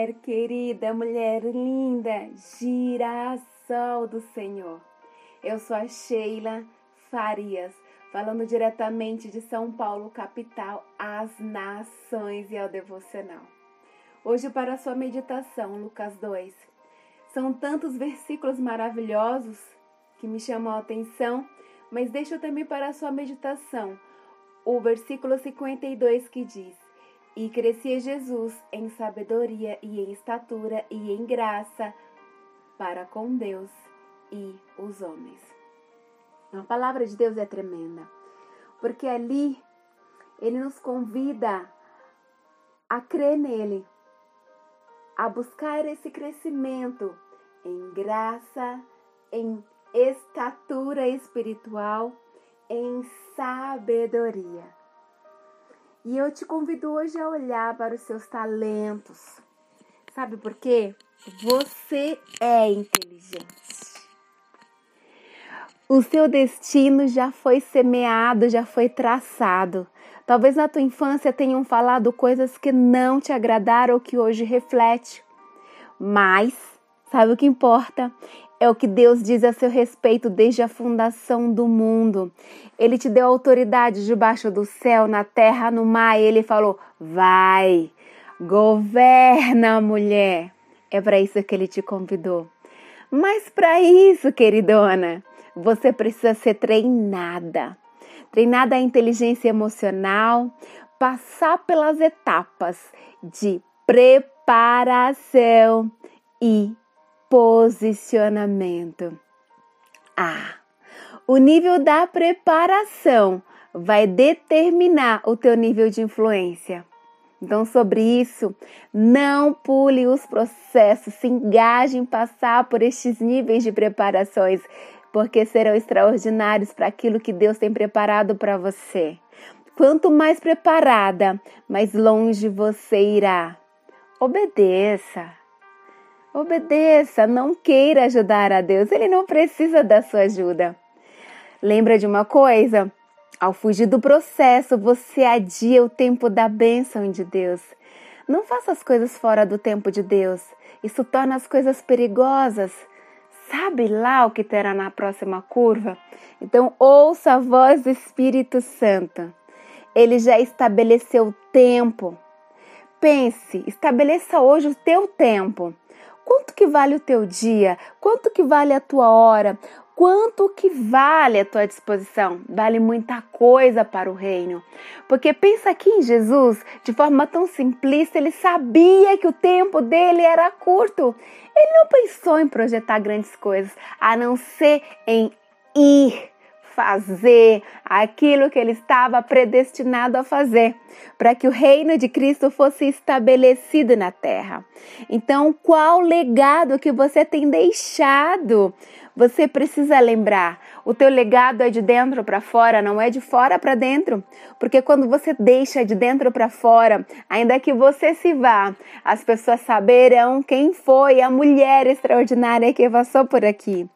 mulher querida, mulher linda, girassol do Senhor. Eu sou a Sheila Farias, falando diretamente de São Paulo, capital, às nações e ao devocional. Hoje, para a sua meditação, Lucas 2. São tantos versículos maravilhosos que me chamam a atenção, mas deixo também para a sua meditação o versículo 52 que diz: E crescia Jesus em sabedoria e em estatura e em graça para com Deus e os homens. A palavra de Deus é tremenda, porque ali ele nos convida a crer nele, a buscar esse crescimento em graça, em estatura espiritual, em sabedoria. E eu te convido hoje a olhar para os seus talentos. Sabe por quê? Você é inteligente. O seu destino já foi semeado, já foi traçado. Talvez na tua infância tenham falado coisas que não te agradaram ou que hoje reflete. Mas, sabe o que importa? É o que Deus diz a seu respeito desde a fundação do mundo. Ele te deu autoridade debaixo do céu, na terra, no mar. E ele falou: vai, governa, mulher. É para isso que ele te convidou. Mas para isso, queridona, você precisa ser treinada. Treinada a inteligência emocional, passar pelas etapas de preparação e posicionamento. Ah, o nível da preparação vai determinar o teu nível de influência. Então, sobre isso, não pule os processos, se engaje em passar por estes níveis de preparações porque serão extraordinários para aquilo que Deus tem preparado para você. Quanto mais preparada, mais longe você irá. Obedeça. Obedeça, não queira ajudar a Deus, ele não precisa da sua ajuda. Lembra de uma coisa? Ao fugir do processo, você adia o tempo da bênção de Deus. Não faça as coisas fora do tempo de Deus. Isso torna as coisas perigosas sabe lá o que terá na próxima curva? Então, ouça a voz do Espírito Santo. Ele já estabeleceu o tempo. Pense, estabeleça hoje o teu tempo. Quanto que vale o teu dia? Quanto que vale a tua hora? quanto que vale a tua disposição? Vale muita coisa para o reino. Porque pensa aqui em Jesus, de forma tão simplista, ele sabia que o tempo dele era curto. Ele não pensou em projetar grandes coisas, a não ser em ir fazer aquilo que ele estava predestinado a fazer, para que o reino de Cristo fosse estabelecido na terra. Então, qual legado que você tem deixado? Você precisa lembrar, o teu legado é de dentro para fora, não é de fora para dentro, porque quando você deixa de dentro para fora, ainda que você se vá, as pessoas saberão quem foi a mulher extraordinária que passou por aqui.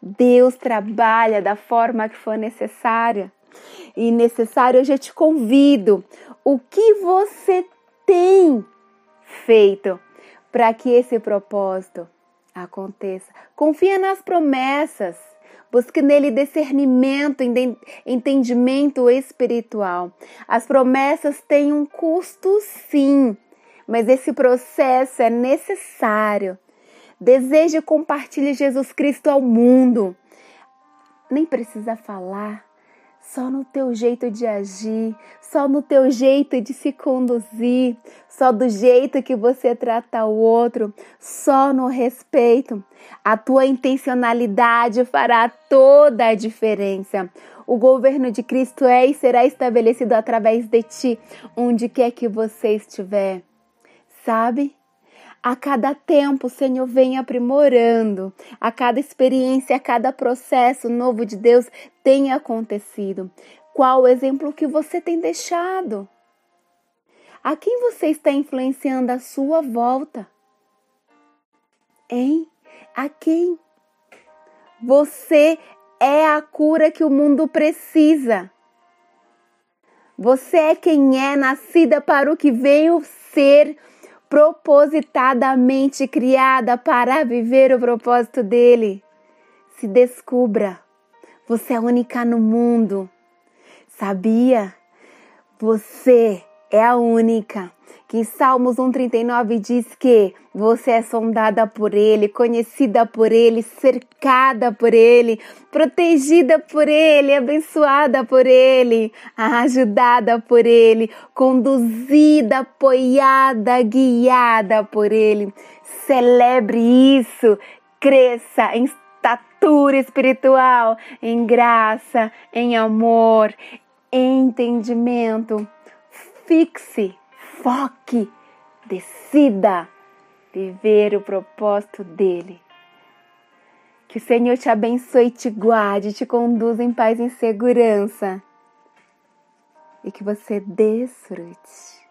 Deus trabalha da forma que for necessária. E necessário, eu já te convido. O que você tem feito para que esse propósito aconteça? Confia nas promessas. Busque nele discernimento, entendimento espiritual. As promessas têm um custo, sim, mas esse processo é necessário Deseje e compartilhe Jesus Cristo ao mundo. Nem precisa falar, só no teu jeito de agir, só no teu jeito de se conduzir, só do jeito que você trata o outro, só no respeito. A tua intencionalidade fará toda a diferença. O governo de Cristo é e será estabelecido através de ti, onde quer que você estiver. Sabe? A cada tempo o Senhor vem aprimorando, a cada experiência, a cada processo novo de Deus tem acontecido. Qual o exemplo que você tem deixado? A quem você está influenciando a sua volta? Hein? A quem? Você é a cura que o mundo precisa. Você é quem é nascida para o que veio ser propositadamente criada para viver o propósito dele. Se descubra. Você é única no mundo. Sabia? Você é a única. Que Salmos 139 diz que você é sondada por Ele, conhecida por Ele, cercada por Ele, protegida por Ele, abençoada por Ele, ajudada por Ele, conduzida, apoiada, guiada por Ele. Celebre isso, cresça em estatura espiritual, em graça, em amor, em entendimento. Fixe, foque, decida viver o propósito dele. Que o Senhor te abençoe, te guarde, te conduza em paz e em segurança. E que você desfrute.